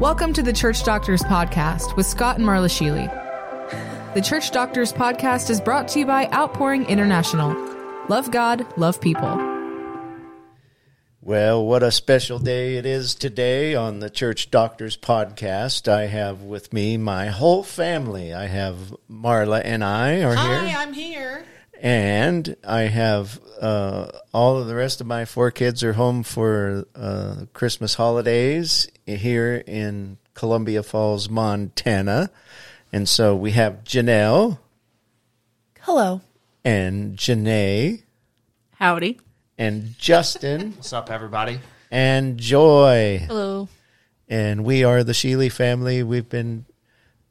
Welcome to the Church Doctors Podcast with Scott and Marla Schiele. The Church Doctors Podcast is brought to you by Outpouring International. Love God, love people. Well, what a special day it is today on the Church Doctors Podcast. I have with me my whole family. I have Marla and I are Hi, here. I'm here. And I have uh, all of the rest of my four kids are home for uh, Christmas holidays here in Columbia Falls, Montana. And so we have Janelle Hello. and Janae Howdy. and Justin What's up, everybody? and Joy. Hello. And we are the Schiele family. We've been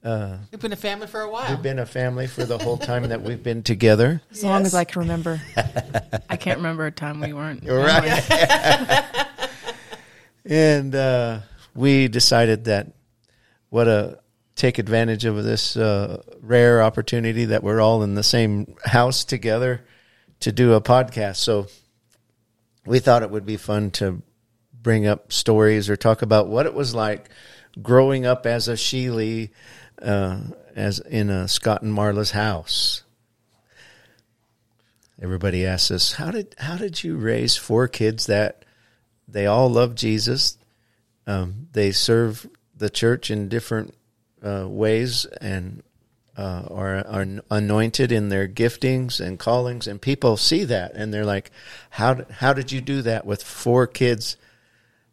We've been a family for a while. we've been a family for the whole time that we've been together. As long as I can remember. I can't remember a time we weren't. Right. and uh, we decided that what a take advantage of this uh, rare opportunity that we're all in the same house together to do a podcast. So we thought it would be fun to bring up stories or talk about what it was like growing up as a Schiele, uh, as in a Scott and Marla's house. Everybody asks us, how did how did you raise four kids that they all love Jesus? Um, they serve the church in different uh, ways and uh, are, are anointed in their giftings and callings, and people see that and they're like, "How how did you do that with four kids?"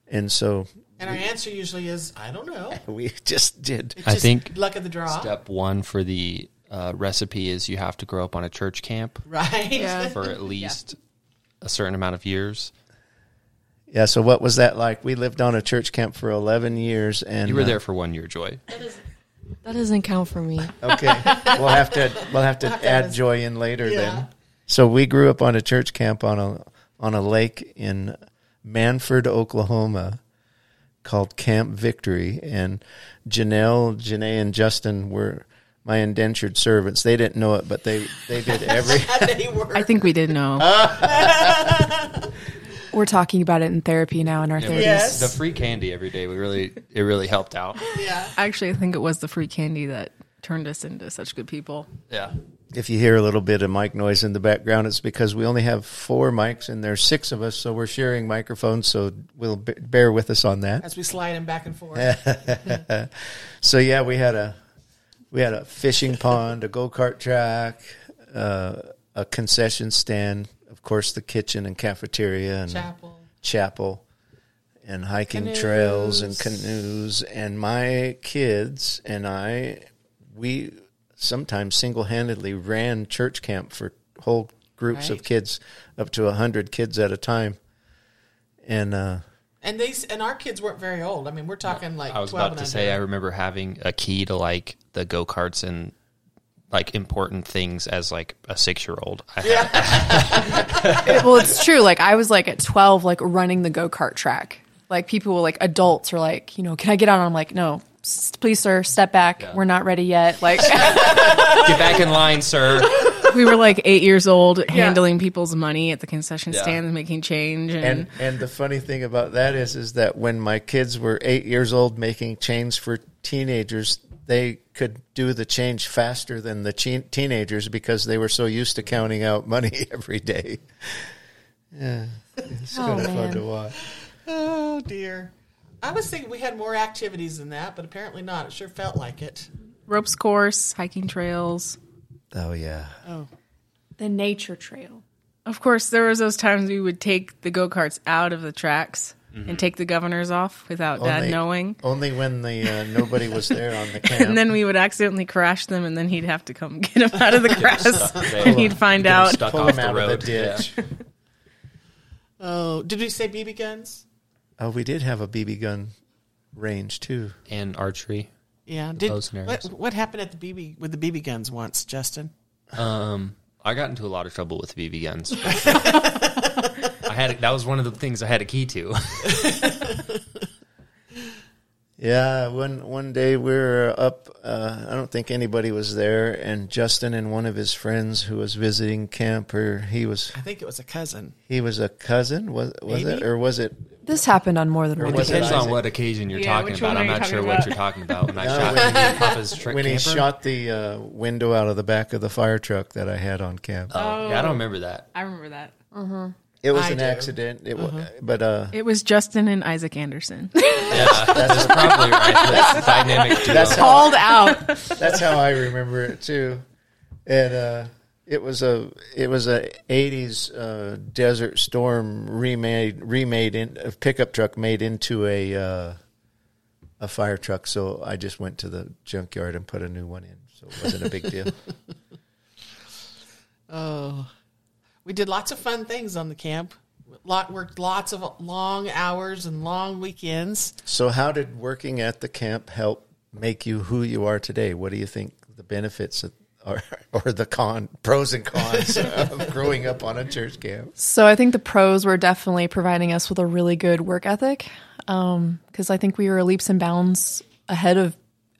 And so and our answer usually is, I don't know. we just did. It's I just think luck of the draw. Step one for the uh, recipe is you have to grow up on a church camp Right? Yeah. for at least a certain amount of years. Yeah. So what was that like? We lived on a church camp for eleven years, and You were uh, there for one year, Joy. That doesn't count for me. Okay, we'll have to we'll have to have to add add- joy in later Yeah. then. So we grew up on a church camp on a on a lake in Mannford, Oklahoma, called Camp Victory, and Janelle, Janae, and Justin were my indentured servants. They didn't know it, but they they did every. they were. I think we did know. We're talking about it in therapy now in our Yeah, 30s. Yes. The free candy every day, we really it really helped out. yeah. Actually, I think it was the free candy that turned us into such good people. Yeah. If you hear a little bit of mic noise in the background, it's because we only have four mics and there's six of us, so we're sharing microphones. So we'll b- bear with us on that. As we slide them back and forth. So yeah, we had a we had a fishing pond, a go kart track, uh, a concession stand, of course, the kitchen and cafeteria and Chapel. chapel, and hiking Canoes. trails and canoes. And my kids and I, we sometimes single handedly ran church camp for whole groups of kids, up to a hundred kids at a time. And uh, And these and our kids weren't very old. I mean, we're talking like I was 12 about to and say I remember having a key to like the go karts and like important things as like a six year old. well, it's true. Like, I was like at 12, like running the go kart track. Like, people were like, adults are like, you know, can I get on? I'm like, no, s- please, sir, step back. We're not ready yet. Like, Get back in line, sir. We were like eight years old, handling people's money at the concession Yeah. stands, making change, and, And and the funny thing about that is is that when my kids were eight years old making change for teenagers, they could do the change faster than the teen- teenagers because they were so used to counting out money every day. Yeah, it's Oh, kind of fun to watch. Oh dear. I was thinking we had more activities than that, but apparently not. It sure felt like it. ropes course, hiking trails. Oh yeah, Oh. the nature trail. Of course, there was those times we would take the go karts out of the tracks and take the governors off without dad knowing. only when the uh, nobody was there on the camp. And then we would accidentally crash them, and then he'd have to come get them out of the grass, and he'd find out. stuck pull off the road. of the ditch. Yeah. Oh, did we say BB guns? Oh, we did have a BB gun range too. And archery. Yeah. Did what, what happened at the BB with the BB guns once, Justin? Um, I got into a lot of trouble with BB guns. I had that was one of the things I had a key to. Yeah, one one day we were up. Uh, I don't think anybody was there, and Justin and one of his friends who was visiting camp, or he was I think it was a cousin. he was a cousin. Was was it or was it This happened on more than one was it Depends occasion. on what occasion you're Yeah, talking about. I'm not talking sure what you're talking about. When I No, shot when when Papa's tr- when he shot the uh, window out of the back of the fire truck that I had on camp. Oh, yeah, I don't remember that. I remember that. It was I an do. accident. It wa- but uh, It was Justin and Isaac Anderson. Yeah, that's probably right. That's dynamic duo. that's how Called out. that's how I remember it too. And uh, it was a it was a '80s uh, Desert Storm remade remade in a pickup truck made into a uh, a fire truck. So I just went to the junkyard and put a new one in. So it wasn't a big deal. Oh, we did lots of fun things on the camp. Lot worked lots of long hours and long weekends. So how did working at the camp help make you who you are today? What do you think the benefits of, are, or the con pros and cons of growing up on a church camp? So I think the pros were definitely providing us with a really good work ethic um, because I think we were leaps and bounds ahead of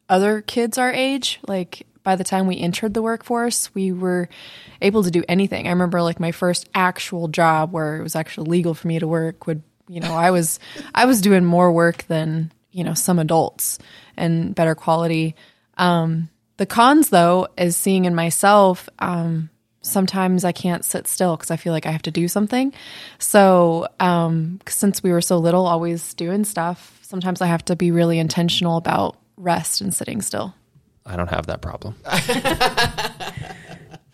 other kids our age. Like by the time we entered the workforce, we were able to do anything. I remember like my first actual job where it was actually legal for me to work would you know I was I was doing more work than you know some adults and better quality. Um, the cons though is seeing in myself. Um, sometimes I can't sit still because I feel like I have to do something. So, um, since we were so little, always doing stuff, sometimes I have to be really intentional about rest and sitting still. I don't have that problem.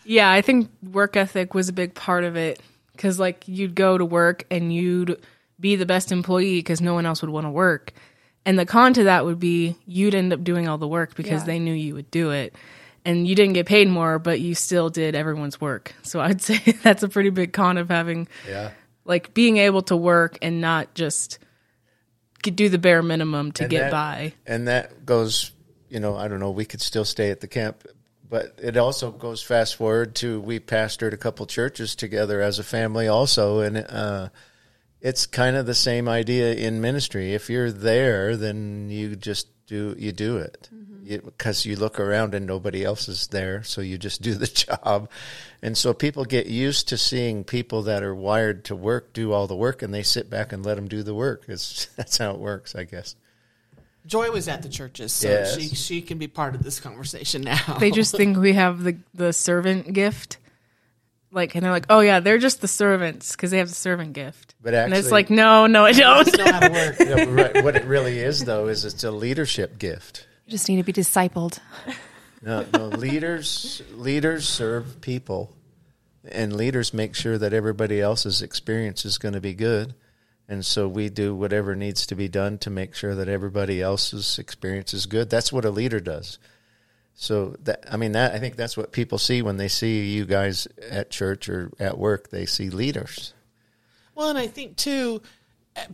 Yeah, I think work ethic was a big part of it because, like, you'd go to work and you'd be the best employee because no one else would want to work. And the con to that would be you'd end up doing all the work because Yeah. they knew you would do it. And you didn't get paid more, but you still did everyone's work. So I'd say that's a pretty big con of having, Yeah. like, being able to work and not just get- do the bare minimum to And get that- by. And that goes, you know, I don't know, we could still stay at the camp, but it also goes fast forward to we pastored a couple churches together as a family also. And uh, it's kind of the same idea in ministry. If you're there, then you just do, you do it. Because you look around and nobody else is there, so you just do the job. And so people get used to seeing people that are wired to work do all the work, and they sit back and let them do the work. It's, that's how it works, I guess. Joy was at the churches, so Yes. she she can be part of this conversation now. they just think we have the the servant gift like and they're like oh yeah they're just the servants because they have the servant gift But and it's like no no i don't just know how to work. Yeah, right. What it really is, though, is it's a leadership gift. You just need to be discipled. No, no, leaders leaders serve people, and leaders make sure that everybody else's experience is going to be good, and so we do whatever needs to be done to make sure that everybody else's experience is good. That's what a leader does. So that I mean that I think that's what people see when they see you guys at church or at work. They see leaders. Well, and I think too,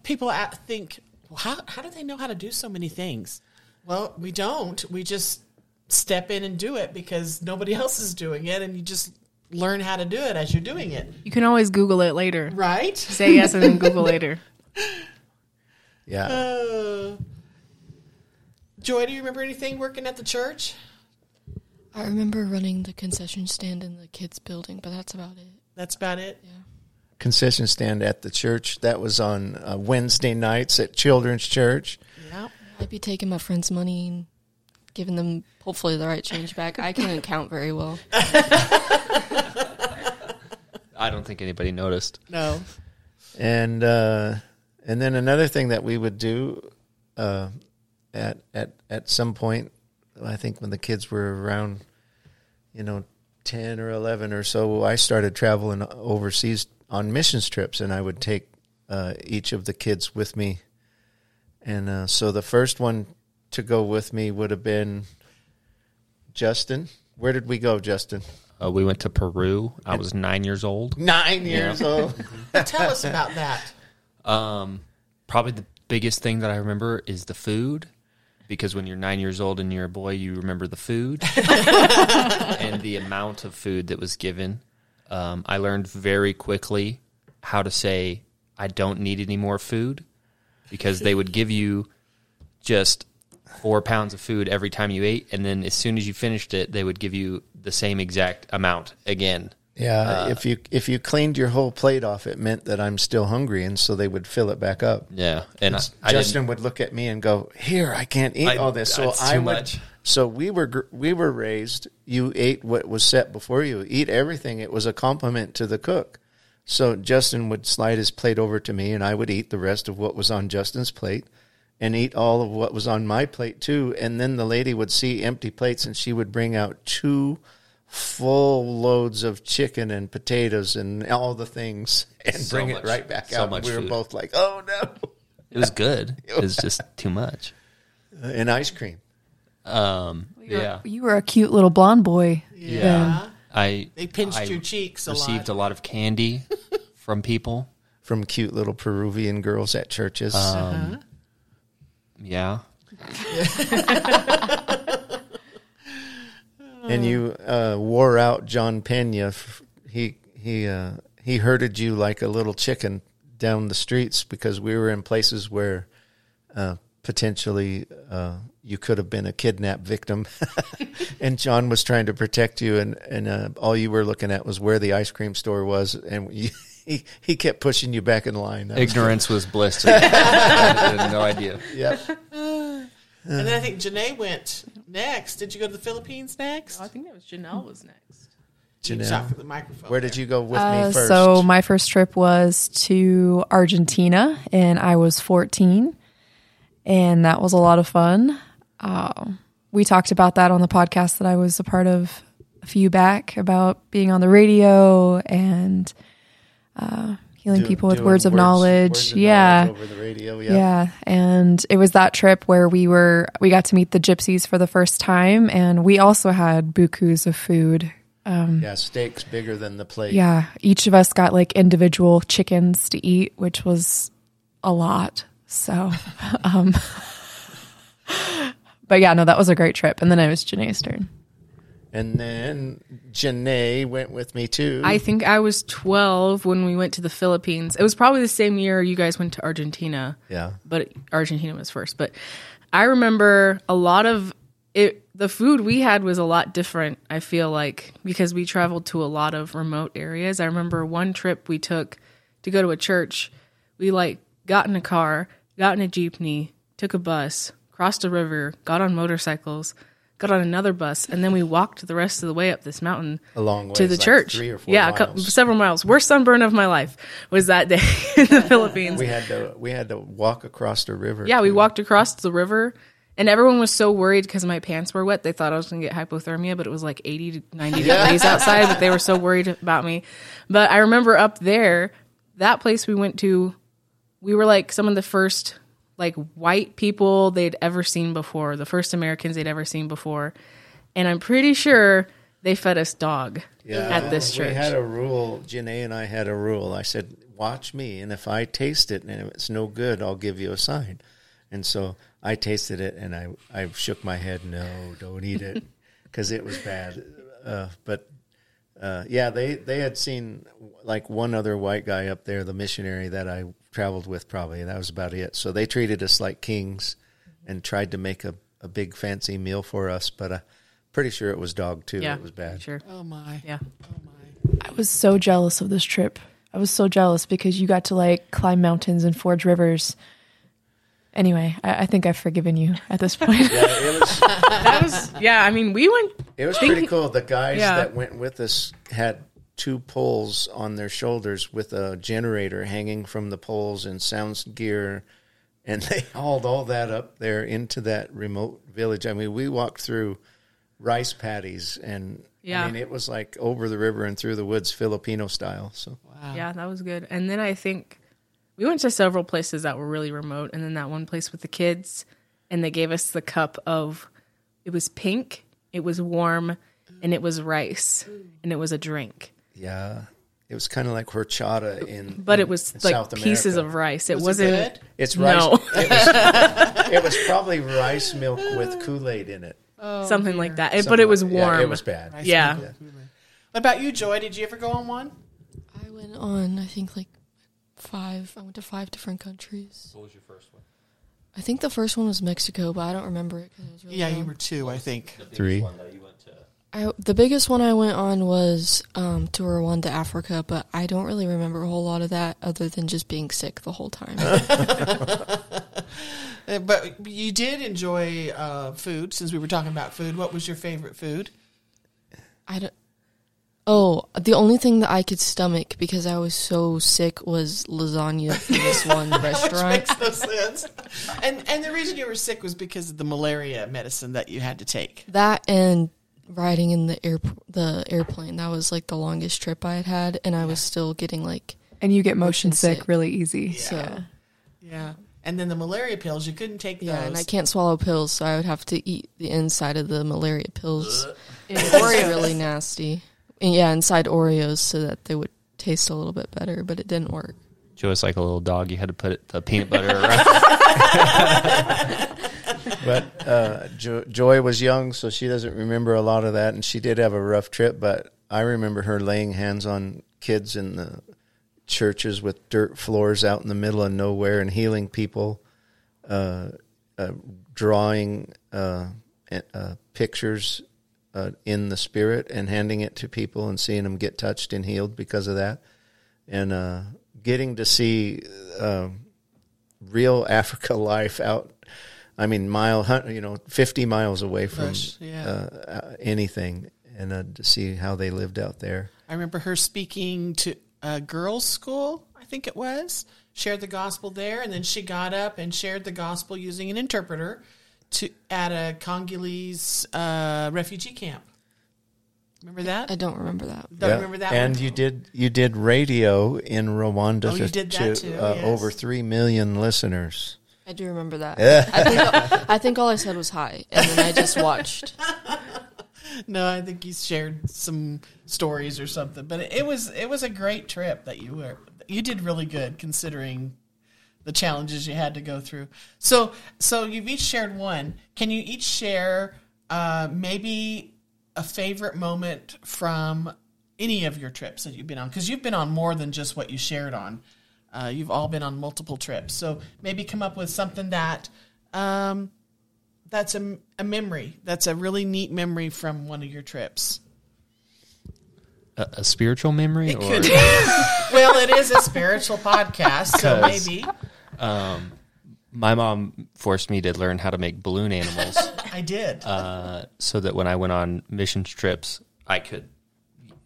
people think, well, how how do they know how to do so many things? Well, we don't. We just step in and do it because nobody else is doing it, and you just learn how to do it as you're doing it. you can always google it later Right? say yes and then google later Yeah. Uh, Joy, do you remember anything working at the church? I remember running the concession stand in the kids' building, but that's about it. That's about it. Yeah. Concession stand at the church. That was on uh, Wednesday nights at Children's Church. Yeah. I'd be taking my friends' money and giving them hopefully the right change back. I couldn't count very well. I don't think anybody noticed. No. And uh, and then another thing that we would do uh, at at at some point, I think when the kids were around, you know, ten or eleven or so, I started traveling overseas on missions trips, and I would take uh, each of the kids with me. And uh, so the first one to go with me would have been Justin. Where did we go, Justin? Uh, we went to Peru. I was nine years old. Nine years old. Tell us about that. Um, probably the biggest thing that I remember is the food, because when you're nine years old and you're a boy, you remember the food and the amount of food that was given. Um, I learned very quickly how to say I don't need any more food, because they would give you just four pounds of food every time you ate, and then as soon as you finished it, they would give you the same exact amount again. Yeah, uh, if you if you cleaned your whole plate off, it meant that I'm still hungry, and so they would fill it back up. Yeah, and I, I Justin would look at me and go, "Here, I can't eat I- all this." So I would. much. So we were we were raised. You ate what was set before you. Eat everything. It was a compliment to the cook. So Justin would slide his plate over to me, and I would eat the rest of what was on Justin's plate, and eat all of what was on my plate too. And then the lady would see empty plates, and she would bring out two full loads of chicken and potatoes and all the things, and So bring much- it right back so out. much we were food. both like, "Oh no!" it was good. It was just too much. And ice cream. Um, yeah, You were a cute little blonde boy. Yeah. I They pinched I your cheeks a received lot. a lot of candy from people. from cute little Peruvian girls at churches. Um, Yeah, and you uh, wore out John Pena. He he uh, he herded you like a little chicken down the streets because we were in places where uh, potentially uh, you could have been a kidnap victim, and John was trying to protect you, and and uh, all you were looking at was where the ice cream store was, and you, he he kept pushing you back in line. That ignorance was bliss. To me. I had no idea. good. Yep. And then I think Janae went next. Did you go to the Philippines next? I think that was Janelle was next. Janelle. for the microphone. Where did you go with Uh, me first? so my first trip was to Argentina, and I was 14, and that was a lot of fun. Uh, we talked about that on the podcast that I was a part of a few back about being on the radio and uh, healing Do- people with words of knowledge. words of yeah. knowledge over the radio. Yeah. Yeah. and it was that trip where we were we got to meet the gypsies for the first time and we also had bukus of food. Yeah, steaks bigger than the plate. Yeah, each of us got like individual chickens to eat, which was a lot. So um But yeah, no, that was a great trip. And then it was Janae's turn. And then Janae went with me too. I think I was 12 when we went to the Philippines. It was probably the same year you guys went to Argentina. yeah. but Argentina was first. But I remember a lot of it. The food we had was a lot different. I feel like because we traveled to a lot of remote areas. I remember one trip we took to go to a church. We like got in a car, got in a jeepney, took a bus, crossed a river, got on motorcycles, got on another bus, and then we walked the rest of the way up this mountain A long to the like church. three or four yeah, a cou- several miles. Worst sunburn of my life was that day in the Philippines. We had to we had to walk across the river. Yeah, we walked across the river, and everyone was so worried because my pants were wet. They thought I was going to get hypothermia, but it was like 80 to 90 degrees outside, but they were so worried about me. But I remember up there, that place we went to, we were like some of the first like white people they'd ever seen before, the first Americans they'd ever seen before. And I'm pretty sure they fed us dog at this church. We had a rule. Janae and I had a rule. I said, "Watch me, and if I taste it and it's no good, I'll give you a sign." And so I tasted it, and I I shook my head. No, don't eat it, because it was bad. Uh, but uh, yeah, they they had seen like one other white guy up there, the missionary that I traveled with. Probably that was about it. So they treated us like kings, and tried to make a, a big fancy meal for us. But uh, pretty sure it was dog too. yeah, it was bad. Sure. Oh my. Yeah. Oh my. I was so jealous of this trip. I was so jealous because you got to like climb mountains and forge rivers. Anyway, I, I think I've forgiven you at this point. Yeah, it was. That was, yeah, I mean, we went It was pretty cool. The guys Yeah. that went with us had two poles on their shoulders with a generator hanging from the poles and sound gear, and they hauled all that up there into that remote village. I mean, we walked through rice paddies, and Yeah. I mean, it was like over the river and through the woods, Filipino style. So Yeah, that was good. And then I think we went to several places that were really remote, and then that one place with the kids, and they gave us the cup of. It was pink. It was warm, and it was rice, and it was a drink. Yeah, it was kind of like horchata in, But in- it was in like South pieces America. of rice. It was wasn't. good? It's rice. No. It, was, it was probably rice milk with Kool Aid in it. Oh, something like that. It- but it was warm. Yeah, it was bad. Rice Yeah. milk with What about you, Joy? Did you ever go on one? I went on, I think, like five. I went to five different countries. What was your first one? I think the first one was Mexico, but I don't remember it because I was really Yeah, young. you were two, I think. Three. One that you went to. I, the biggest one I went on was um, to Rwanda, Africa, but I don't really remember a whole lot of that other than just being sick the whole time. Uh, But you did enjoy uh, food since we were talking about food. What was your favorite food? I don't. Oh, the only thing that I could stomach because I was so sick was lasagna from this one restaurant. Makes no sense. And and the reason you were sick was because of the malaria medicine that you had to take. That and riding in the air the airplane. That was like the longest trip I had had, and I was still getting like And you get motion Motion sick, sick. really easy. so. Yeah. And then the malaria pills, you couldn't take those. Yeah, and I can't swallow pills, so I would have to eat the inside of the malaria pills. In It was really nasty. And yeah, inside Oreos so that they would taste a little bit better, but it didn't work. Joe was like a little dog. You had to put the peanut butter around. But uh, jo- Joy was young, so she doesn't remember a lot of that, and she did have a rough trip. But I remember her laying hands on kids in the churches with dirt floors out in the middle of nowhere and healing people, uh, uh, drawing uh, uh, pictures uh, in the spirit and handing it to people and seeing them get touched and healed because of that, and getting to see real Africa life out. I mean, mile, you know, fifty miles away from Bush, yeah. uh, uh, anything, and uh, to see how they lived out there. I remember her speaking to a girls' school, I think it was, shared the gospel there, and then she got up and shared the gospel using an interpreter to at a Congolese uh, refugee camp. Remember that? I don't remember that. Don't Yeah. remember that And one? you did you did radio in Rwanda Oh, you to, did that to, too, uh, yes. over three million listeners. I do remember that. I think I think all I said was hi, and then I just watched. No, I think you shared some stories or something. But it, it was it was a great trip that you were you did really good considering the challenges you had to go through. So so you've each shared one. Can you each share uh, maybe a favorite moment from any of your trips that you've been on? Because you've been on more than just what you shared on. Uh, you've all been on multiple trips. So maybe come up with something that um, that's a, a memory. That's a really neat memory from one of your trips. a, a spiritual memory, or Well, it is a spiritual podcast, so maybe my mom forced me to learn how to make balloon animals, I did. uh, so that when I went on mission trips, I could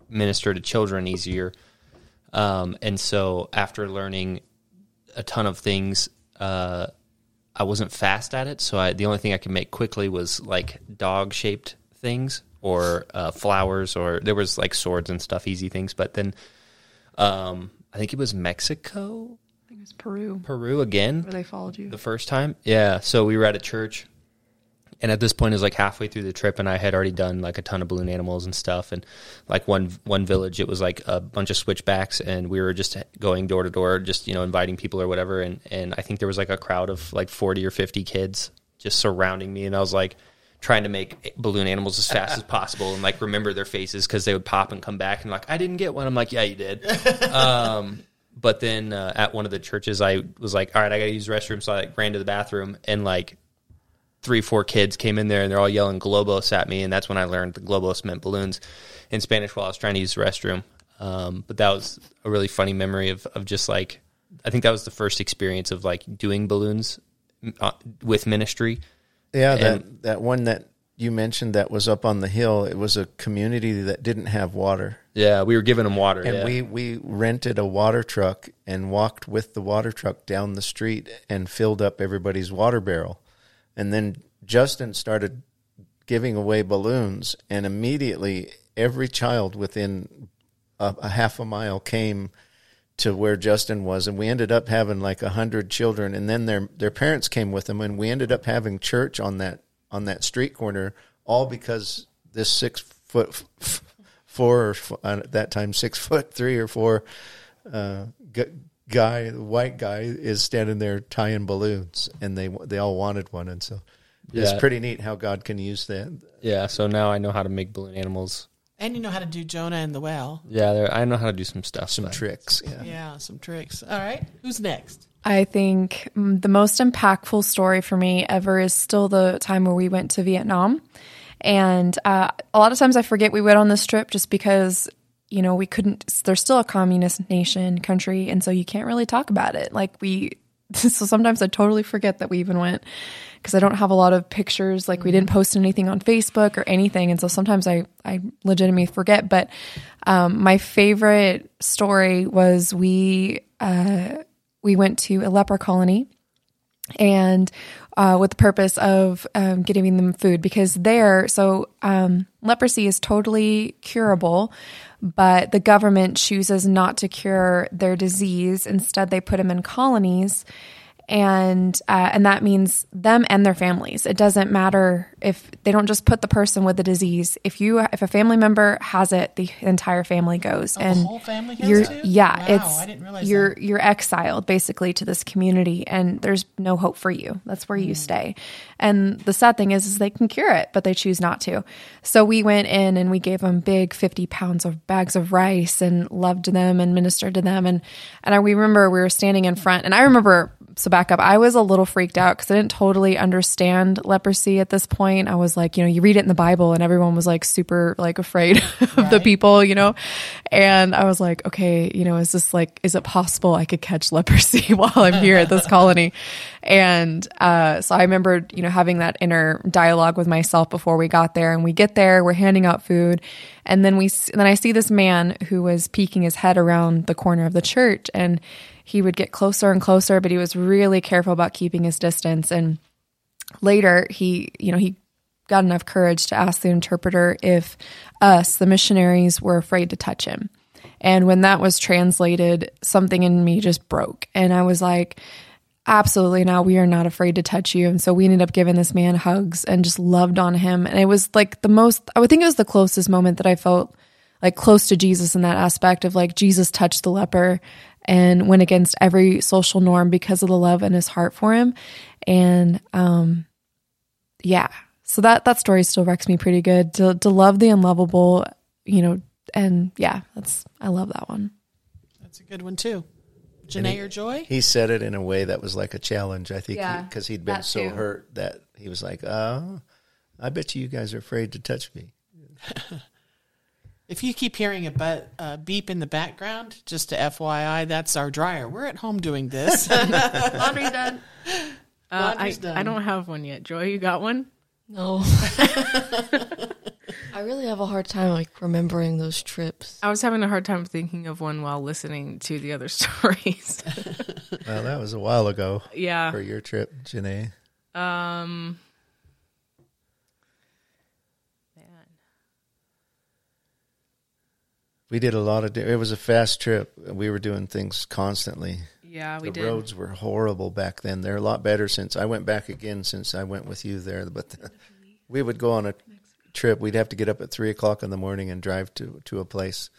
minister to children easier. Um, and so after learning a ton of things, uh, I wasn't fast at it. So I, the only thing I could make quickly was like dog shaped things or uh, flowers, or there was like swords and stuff, easy things. But then um, I think it was Mexico, I think it was Peru Peru again where they followed you. the first time. Yeah. So we were at a church, and at this point, it was like halfway through the trip, and I had already done like a ton of balloon animals and stuff. And like one one village, it was like a bunch of switchbacks, and we were just going door to door, just you know inviting people or whatever. And and I think there was like a crowd of like forty or fifty kids just surrounding me, and I was like trying to make balloon animals as fast as possible and like remember their faces because they would pop and come back and like I didn't get one. I'm like, yeah, you did. um, but then uh, at one of the churches, I was like, all right, I got to use the restroom. So I like, ran to the bathroom and like three, four kids came in there and they're all yelling Globos at me. And that's when I learned the Globos meant balloons in Spanish while I was trying to use the restroom. Um, but that was a really funny memory of, of just like, I think that was the first experience of like doing balloons uh, with ministry. Yeah, that that one that you mentioned that was up on the hill. It was a community that didn't have water, Yeah, we were giving them water. and yeah. we we rented a water truck and walked with the water truck down the street and filled up everybody's water barrel, and then Justin started giving away balloons, and immediately every child within a, a half a mile came to where Justin was, and we ended up having like a hundred children, and then their their parents came with them, and we ended up having church on that on that street corner, all because this six foot four or uh, at that time six foot three or four uh, guy, the white guy, is standing there tying balloons, and they they all wanted one, and so it's pretty neat how God can use that. yeah, so now I know how to make balloon animals. and you know how to do Jonah and the whale. Yeah, I know how to do some stuff. Some but- tricks, yeah. Yeah, some tricks. All right, who's next? I think mm, the most impactful story for me ever is still the time where we went to Vietnam. And uh, a lot of times I forget we went on this trip just because you know we couldn't. There's still a communist nation country, and so you can't really talk about it. Like we, so sometimes I totally forget that we even went because I don't have a lot of pictures. Like we didn't post anything on Facebook or anything, and so sometimes I I legitimately forget. But um, my favorite story was we uh, we went to a leper colony and uh, with the purpose of um, giving them food because there so um, leprosy is totally curable but the government chooses not to cure their disease. Instead they put them in colonies and uh, and that means them and their families. It doesn't matter if they don't just put the person with the disease. If you if a family member has it, the entire family goes, and Oh, whole family has you're to? yeah, Wow, it's I didn't realize you're that. you're exiled basically to this community, and there's no hope for you. That's where Hmm. you stay. And the sad thing is, is they can cure it, but they choose not to. So we went in and we gave them big fifty pounds of bags of rice and loved them and ministered to them, and and I, we remember we were standing in front, and I remember so back up. I was a little freaked out because I didn't totally understand leprosy at this point. I was like, you know, you read it in the Bible and everyone was like super like afraid of the people, you know? And I was like, okay, you know, is this like, is it possible I could catch leprosy while I'm here at this colony? And, uh, so I remember, you know, having that inner dialogue with myself before we got there and we get there, we're handing out food. And then we, then I see this man who was peeking his head around the corner of the church and he would get closer and closer, but he was really careful about keeping his distance. And later, he, you know, he got enough courage to ask the interpreter if us, the missionaries, were afraid to touch him. And when that was translated, something in me just broke. And I was like, absolutely not. We are not afraid to touch you. And so we ended up giving this man hugs and just loved on him. And it was like the most, I would think it was the closest moment that I felt like close to Jesus in that aspect of like Jesus touched the leper and went against every social norm because of the love in his heart for him. And um yeah. So that that story still wrecks me pretty good. To to love the unlovable, you know, and yeah, that's I love that one. That's a good one too. Janae or Joy? He said it in a way that was like a challenge, I think, Yeah, because he'd been so too. hurt that he was like, oh, I bet you you guys are afraid to touch me." If you keep hearing a bu- uh, beep in the background, just to FYI, that's our dryer. We're at home doing this. Laundry done. Uh, I, Laundry's done. I don't have one yet. Joy, you got one? No. I really have a hard time like remembering those trips. I was having a hard time thinking of one while listening to the other stories. Well, that was a while ago yeah. for your trip, Janae. Um. Man. We did a lot of. It was a fast trip. We were doing things constantly. Yeah, we did. the did. roads were horrible back then. They're a lot better since I went back again since I went with you there. But we would go on a trip. We'd have to get up at three o'clock in the morning and drive to to a place,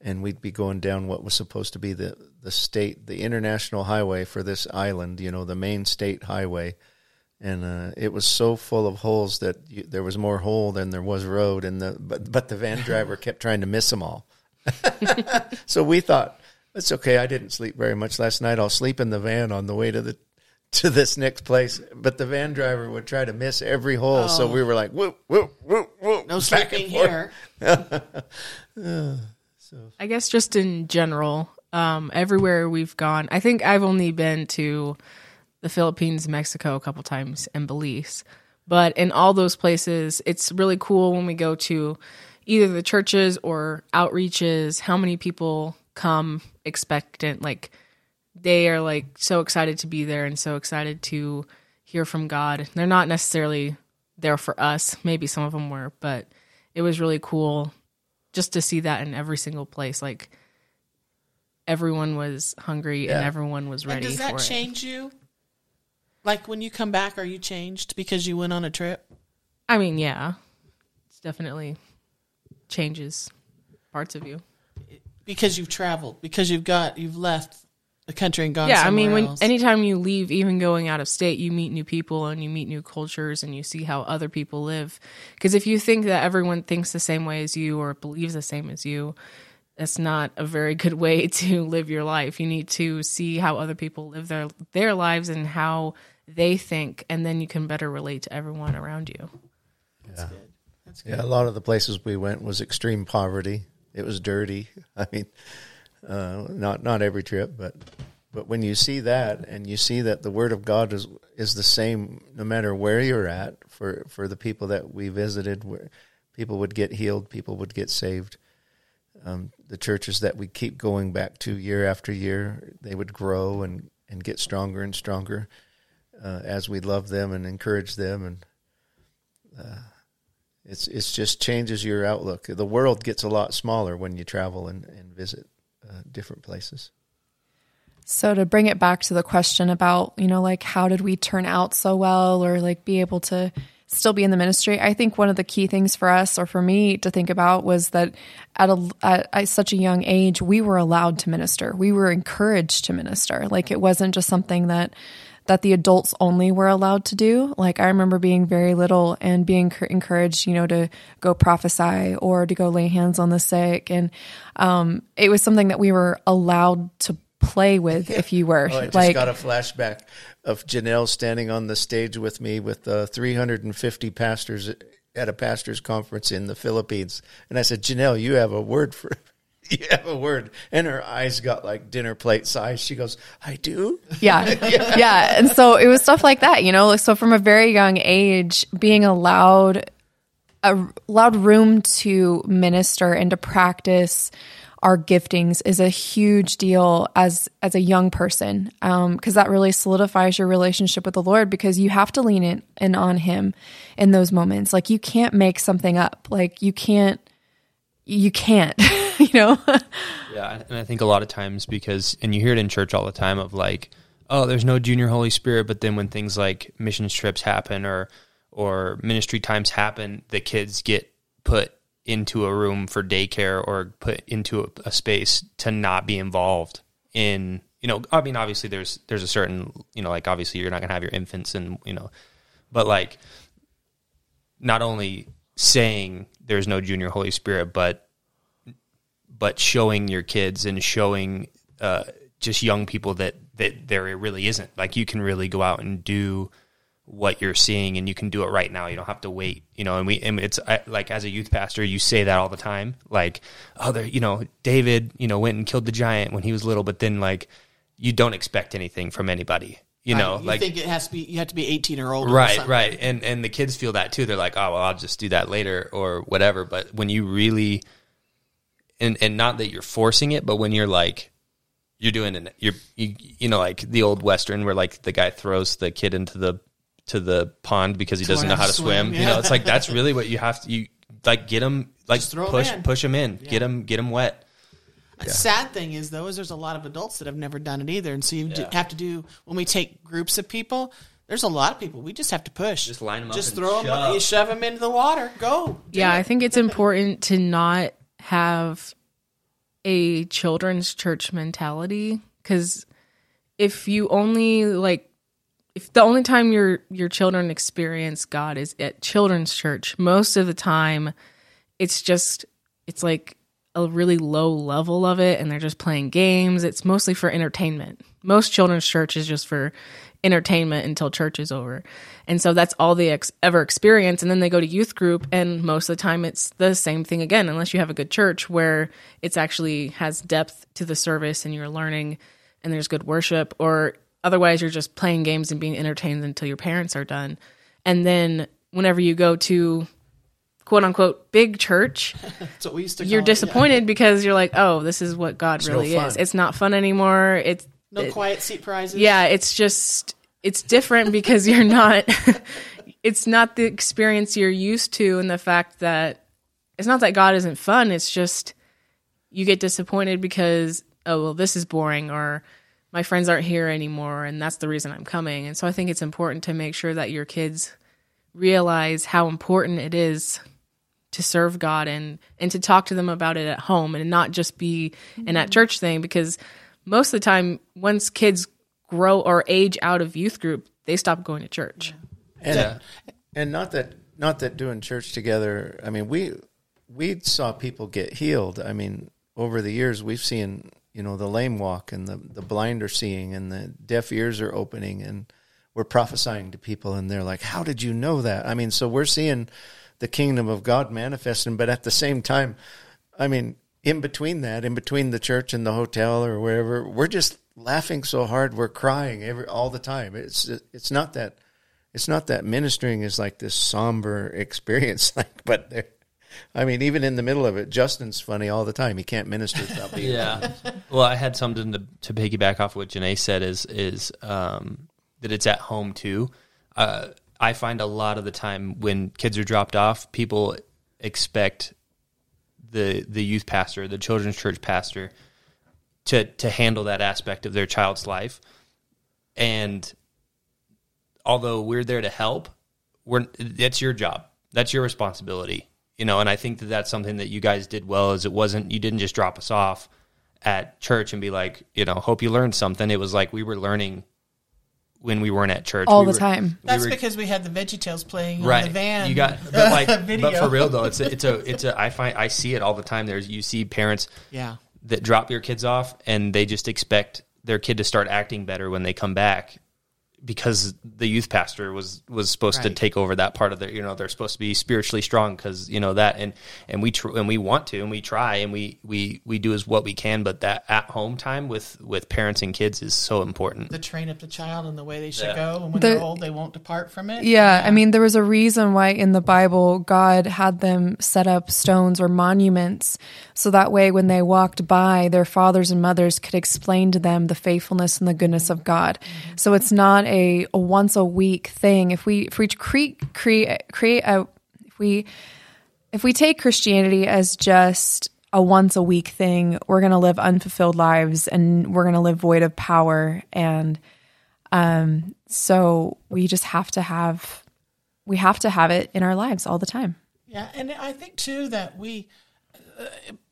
and we'd be going down what was supposed to be the the state, the international highway for this island. You know, the main state highway. And uh, it was so full of holes that you, there was more hole than there was road, and the but but the van driver kept trying to miss them all. So we thought it's okay. I didn't sleep very much last night. I'll sleep in the van on the way to the to this next place. But the van driver would try to miss every hole, so we were like, whoop whoop whoop whoop. no back and sleeping forth. here. I guess just in general, um, everywhere we've gone, I think I've only been to the Philippines, Mexico a couple times, and Belize. But in all those places, it's really cool when we go to either the churches or outreaches, how many people come expectant. Like they are like so excited to be there and so excited to hear from God. They're not necessarily there for us. Maybe some of them were, but it was really cool just to see that in every single place. Like everyone was hungry and everyone was And ready does that for it. change you? Like when you come back, are you changed because you went on a trip? I mean, yeah, it's definitely changes parts of you. Because you've traveled, because you've got, you've left the country and gone yeah, I mean, when else. anytime you leave, even going out of state, you meet new people and you meet new cultures and you see how other people live. Because if you think that everyone thinks the same way as you or believes the same as you, that's not a very good way to live your life. You need to see how other people live their their lives and how they think, and then you can better relate to everyone around you. Yeah, a lot of the places we went was extreme poverty. It was dirty. I mean, uh, not not every trip, but but when you see that and you see that the word of God is is the same no matter where you're at for for the people that we visited, where people would get healed, people would get saved. Um, the churches that we keep going back to year after year, they would grow and and get stronger and stronger uh, as we love them and encourage them and. Uh, it's it's just changes your outlook. The world gets a lot smaller when you travel and, and visit uh, different places. So to bring it back to the question about, you know, like how did we turn out so well or like be able to still be in the ministry, I think one of the key things for us or for me to think about was that at a at, at such a young age we were allowed to minister. We were encouraged to minister. Like it wasn't just something that that the adults only were allowed to do. Like I remember being very little and being encouraged, you know, to go prophesy or to go lay hands on the sick, and um, it was something that we were allowed to play with. If you were Oh, I just like, got a flashback of Janelle standing on the stage with me with uh, 350 pastors at a pastors conference in the Philippines, and I said, Janelle, you have a word for. You have a word, and her eyes got like dinner plate size. She goes, "I do." yeah. yeah. And so it was stuff like that, you know, so from a very young age, being allowed, a, allowed room to minister and to practice our giftings is a huge deal as, as a young person. Um, cause that really solidifies your relationship with the Lord because you have to lean in and on him in those moments. Like you can't make something up. Like you can't, you can't, you know? Yeah, and I think a lot of times because, and you hear it in church all the time of like, oh, there's no junior Holy Spirit, but then when things like missions trips happen or or ministry times happen, the kids get put into a room for daycare or put into a, a space to not be involved in. You know, I mean, obviously there's there's a certain you know, like obviously you're not gonna have your infants and you know, but like not only saying there's no junior Holy Spirit, but but showing your kids and showing uh, just young people that that there really isn't. Like you can really go out and do what you're seeing, and you can do it right now. You don't have to wait. You know, and we and it's I, like as a youth pastor, you say that all the time. Like, oh, there, you know, David, you know, went and killed the giant when he was little, but then like you don't expect anything from anybody. You know, Right. you like think it has to be you have to be 18 or older right something. right and and the kids feel that too they're like oh well i'll just do that later or whatever but when you really and and not that you're forcing it but when you're like you're doing it you're you, you know like the old western where like the guy throws the kid into the to the pond because he doesn't know how to swim, you yeah. know it's like that's really what you have to you like get him like Just throw 'em push in. push him in get him get him wet Sad thing is though, is there's a lot of adults that have never done it either, and so you do, have to do when we take groups of people. There's a lot of people we just have to push. Just line 'em up Just and throw them. shove. You shove them into the water. Go. Yeah, it. I think it's important to not have a children's church mentality because if you only like if the only time your your children experience God is at children's church, most of the time it's just it's like a really low level of it and they're just playing games. It's mostly for entertainment. Most children's church is just for entertainment until church is over. And so that's all they ex- ever experience and then they go to youth group and most of the time it's the same thing again unless you have a good church where it's actually has depth to the service and you're learning and there's good worship or otherwise you're just playing games and being entertained until your parents are done. And then whenever you go to quote unquote big church, we used to. you're it, yeah. disappointed because you're like, oh, this is what God no really is. It's not fun anymore. It's No it- quiet seat prizes. yeah, it's just it's different because you're not. it's not the experience you're used to, and the fact that it's not that God isn't fun. It's just you get disappointed because oh well, this is boring or my friends aren't here anymore, and that's the reason I'm coming. And so I think it's important to make sure that your kids realize how important it is to serve God and and to talk to them about it at home and not just be an at mm-hmm. church thing because most of the time once kids grow or age out of youth group they stop going to church. And Yeah. and not that not that doing church together. I mean, we we saw people get healed. I mean, over the years, we've seen you know the lame walk and the the blind are seeing and the deaf ears are opening and we're prophesying to people and they're like, "How did you know that?" I mean, so we're seeing the kingdom of God manifesting. But at the same time, I mean, in between that, in between the church and the hotel or wherever, we're just laughing so hard we're crying every all the time. It's it's not that it's not that ministering is like this somber experience, like, but there. I mean, even in the middle of it, Justin's funny all the time. He can't minister without being. Yeah. well, I had something to, to piggyback off what Janae said is is um, that it's at home too. Uh, I find a lot of the time when kids are dropped off, people expect the the youth pastor, the children's church pastor, to to handle that aspect of their child's life. And although we're there to help, we're that's your job. That's your responsibility. You know, and I think that that's something that you guys did well is it wasn't you didn't just drop us off at church and be like, you know, hope you learned something. It was like we were learning when we weren't at church all We the were- time. we That's were- because we had the Veggie Tales playing right. on the van. You got, but like, video. but for real though, it's a, it's a, it's a. I find I see it all the time. There's you see parents Yeah. that drop your kids off and they just expect their kid to start acting better when they come back because the youth pastor was was supposed to take over that part of their you know they're supposed to be spiritually strong because you know that and and we tr- and we want to and we try and we we we do as what we can but that at home time with with parents and kids is so important The train up the child and the way they should Yeah. go, and when The- they're old, they won't depart from it. Yeah, I mean, there was a reason why in the Bible God had them set up stones or monuments so that way when they walked by, their fathers and mothers could explain to them the faithfulness and the goodness of God. Mm-hmm. So it's not a, a once a week thing. If we if we create create create a if we if we take Christianity as just a once a week thing, we're going to live unfulfilled lives and we're going to live void of power and um so we just have to have we have to have it in our lives all the time. Yeah, and I think too that we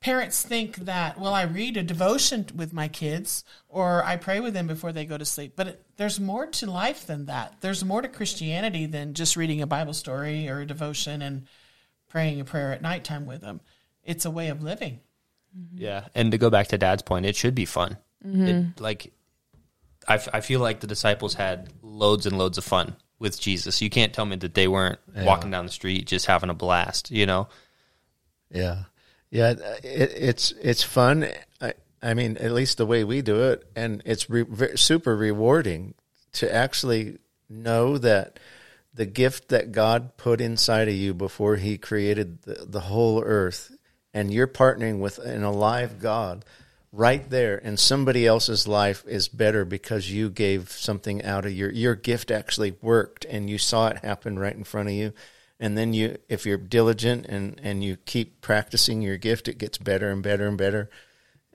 parents think that well, I read a devotion with my kids or I pray with them before they go to sleep, but it, there's more to life than that. There's more to Christianity than just reading a Bible story or a devotion and praying a prayer at nighttime with them. It's a way of living. Mm-hmm. Yeah, and to go back to Dad's point, it should be fun. Mm-hmm. It, like, I, f- I feel like the disciples had loads and loads of fun with Jesus. You can't tell me that they weren't walking down the street just having a blast. You know, Yeah, yeah. It, it's it's fun. I, I mean, at least the way we do it, and it's re, ve- super rewarding to actually know that the gift that God put inside of you before He created the, the whole earth, and you're partnering with an alive God right there, and somebody else's life is better because you gave something out of your your gift actually worked, and you saw it happen right in front of you and then you if you're diligent and and you keep practicing your gift it gets better and better and better.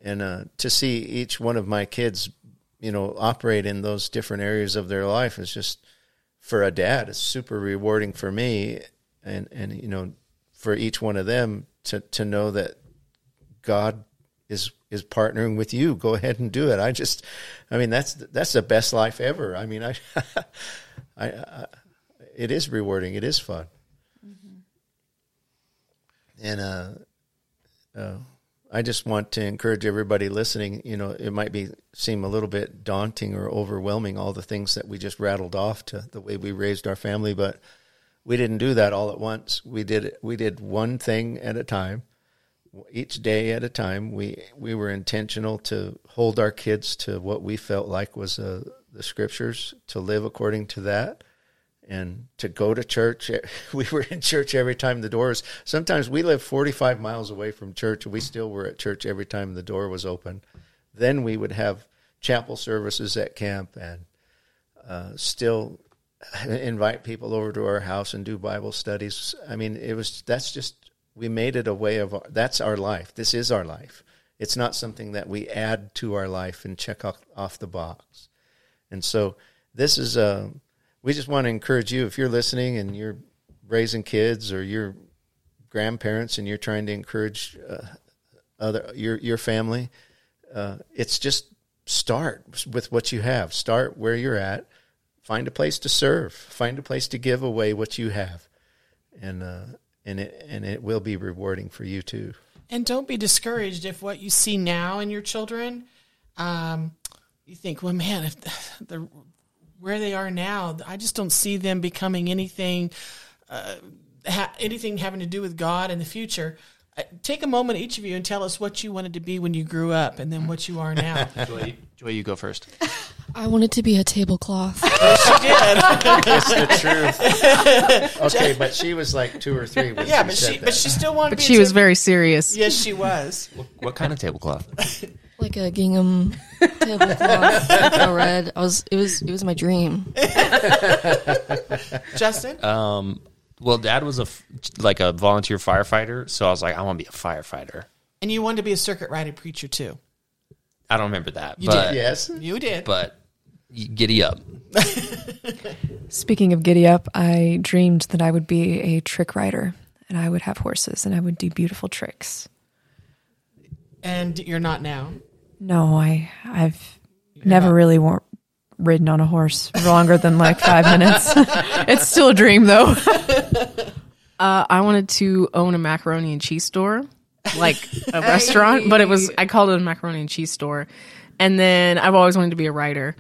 And uh, to see each one of my kids you know operate in those different areas of their life is just for a dad it's super rewarding for me. And and you know for each one of them to to know that god is is partnering with you go ahead and do it. I just i mean that's that's the best life ever. I mean i I, I it is rewarding. It is fun and uh, uh, I just want to encourage everybody listening. You know, it might be seem a little bit daunting or overwhelming all the things that we just rattled off to the way we raised our family, but we didn't do that all at once. We did we did one thing at a time, each day at a time. We we were intentional to hold our kids to what we felt like was uh, the scriptures, to live according to that and to go to church. We were in church every time the doors. Sometimes we lived 45 miles away from church, and we still were at church every time the door was open. Then we would have chapel services at camp and uh, still invite people over to our house and do Bible studies. I mean, it was that's just we made it a way of our, that's our life. This is our life. It's not something that we add to our life and check off, off the box. And so this is a we just want to encourage you if you're listening and you're raising kids or you're grandparents and you're trying to encourage uh, other your your family uh, it's just start with what you have. Start where you're at. Find a place to serve. Find a place to give away what you have. And uh, and it and it will be rewarding for you too. And don't be discouraged if what you see now in your children, um, you think, well, man, if the, the where they are now, I just don't see them becoming anything uh, ha- anything having to do with God in the future, uh, take a moment, each of you, and tell us what you wanted to be when you grew up, and then what you are now. Joy, Joy, you go first. I wanted to be a tablecloth. she did. That's the truth. okay, but she was like two or three when Yeah, she but said she that. but she still wanted. But to she a was table- very serious. Yes, she was. What kind of tablecloth? Like a gingham tablecloth, like a red. I was. It was. It was my dream. Justin. Um, well, Dad was a f- like a volunteer firefighter, so I was like, I want to be a firefighter. and you wanted to be a circuit riding preacher too. I don't remember that, You but did. yes. You did. but y- giddy up. Speaking of giddy up, I dreamed that I would be a trick rider and I would have horses and I would do beautiful tricks. and you're not now. No, I I've never really wa- ridden on a horse longer than like five minutes. it's still a dream though. Uh, I wanted to own a macaroni and cheese store, like a restaurant, but it was I called it a macaroni and cheese store. And then I've always wanted to be a writer,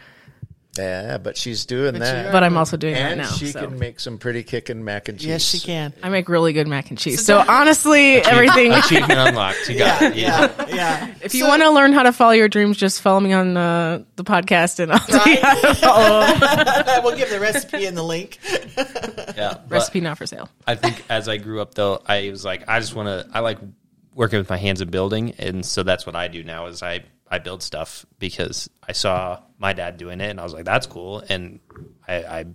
Yeah, but she's doing that. but I'm also doing that now. she so. can make some pretty kicking mac and cheese. Yes, she can. I make really good mac and cheese. So honestly, everything. Achievement unlocked. You got it. Yeah. Yeah, yeah. If you want to learn how to follow your dreams, just follow me on uh, the podcast, and I'll tell you how to follow them. we'll give the recipe in the link. yeah. Recipe not for sale. I think as I grew up, though, I was like, I just want to. I like working with my hands and building, and so that's what I do now. Is I I build stuff because I saw my dad doing it, and I was like, that's cool, and I, I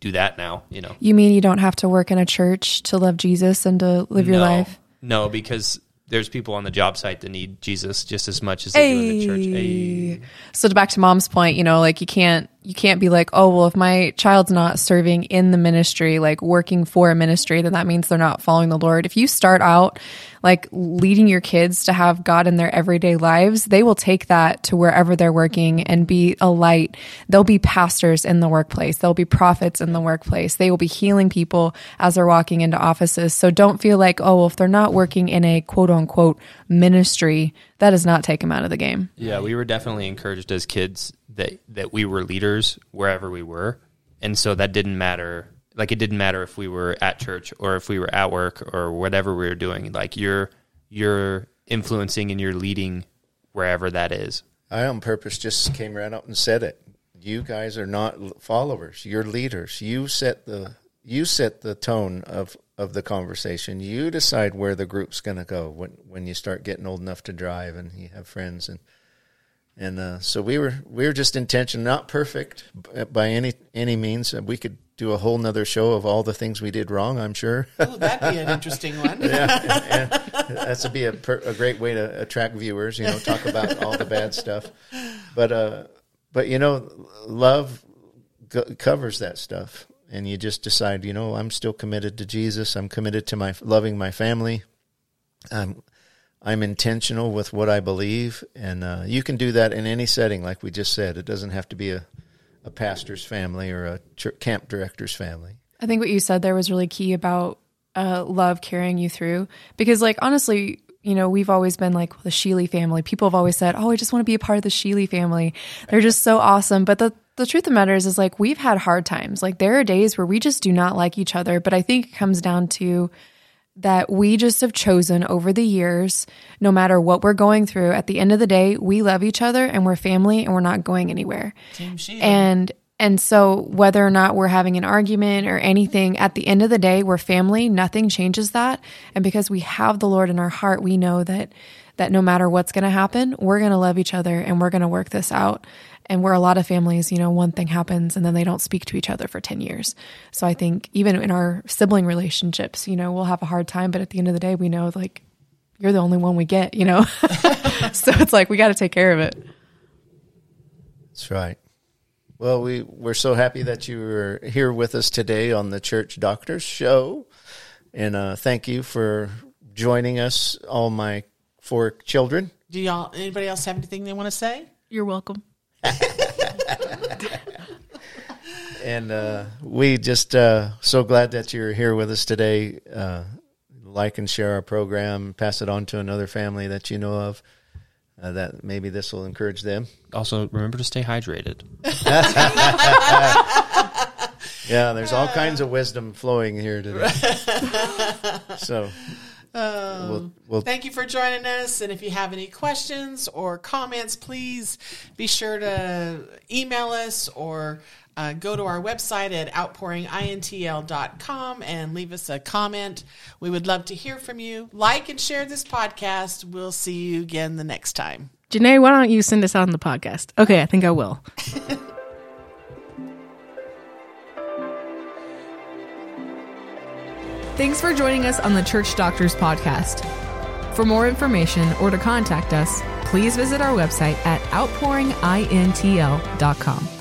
do that now. You know, You mean you don't have to work in a church to love Jesus and to live your life? No, because there's people on the job site that need Jesus just as much as they do in the church. Hey. So back to mom's point, you know, like you can't you can't be like, oh well, if my child's not serving in the ministry, like working for a ministry, then that means they're not following the Lord. If you start out like leading your kids to have God in their everyday lives, they will take that to wherever they're working and be a light. They'll be pastors in the workplace. They'll be prophets in the workplace. They will be healing people as they're walking into offices. So don't feel like, oh, well, if they're not working in a quote unquote ministry, that does not take them out of the game. Yeah, we were definitely encouraged as kids that that we were leaders wherever we were, and so that didn't matter. Like it didn't matter if we were at church or if we were at work or whatever we were doing. Like you're you're influencing and you're leading wherever that is. I on purpose just came right out and said it. You guys are not followers. You're leaders. You set the you set the tone of of the conversation. You decide where the group's going to go when when you start getting old enough to drive and you have friends and and uh, so we were we were just intention not perfect by any any means. We could do a whole nother show of all the things we did wrong. I'm sure. Oh, that'd be an interesting one. Yeah, that's would be a, per, a great way to attract viewers. You know, talk about all the bad stuff, but uh, but you know, love go- covers that stuff, and you just decide, you know, I'm still committed to Jesus. I'm committed to my loving my family. I'm I'm intentional with what I believe, and uh, you can do that in any setting, like we just said. It doesn't have to be a a pastor's family or a ch- camp director's family. I think what you said there was really key about uh, love carrying you through. Because, like, honestly, you know, we've always been like the Schiele family. People have always said, "Oh, I just want to be a part of the Schiele family." They're just so awesome. But the the truth of the matter is, is like we've had hard times. Like there are days where we just do not like each other. But I think it comes down to that we just have chosen over the years, no matter what we're going through, at the end of the day, we love each other and we're family and we're not going anywhere. And and so whether or not we're having an argument or anything, at the end of the day, we're family. Nothing changes that. And because we have the Lord in our heart, we know that that no matter what's going to happen, we're going to love each other and we're going to work this out. And where a lot of families, you know, one thing happens and then they don't speak to each other for 10 years. So I think even in our sibling relationships, you know, we'll have a hard time, but at the end of the day, we know like you're the only one we get, you know? so it's like we got to take care of it. That's right. Well, we we're so happy that you were here with us today on the Church Doctors Show, and uh, thank you for joining us, all my four children. Do y'all? Anybody else have anything they want to say? You're welcome. And uh, we just uh, so glad that you're here with us today. Uh, like and share our program, pass it on to another family that you know of. Uh, that maybe this will encourage them. Also, remember to stay hydrated. Yeah, there's all kinds of wisdom flowing here today. so, we'll, we'll Thank you for joining us. And if you have any questions or comments, please be sure to email us or uh, go to our website at outpouringintl.com and leave us a comment. We would love to hear from you. Like and share this podcast. We'll see you again the next time. Janae, why don't you send us out on the podcast? Okay, I think I will. Thanks for joining us on the Church Doctors Podcast. For more information or to contact us, please visit our website at outpouringintl.com.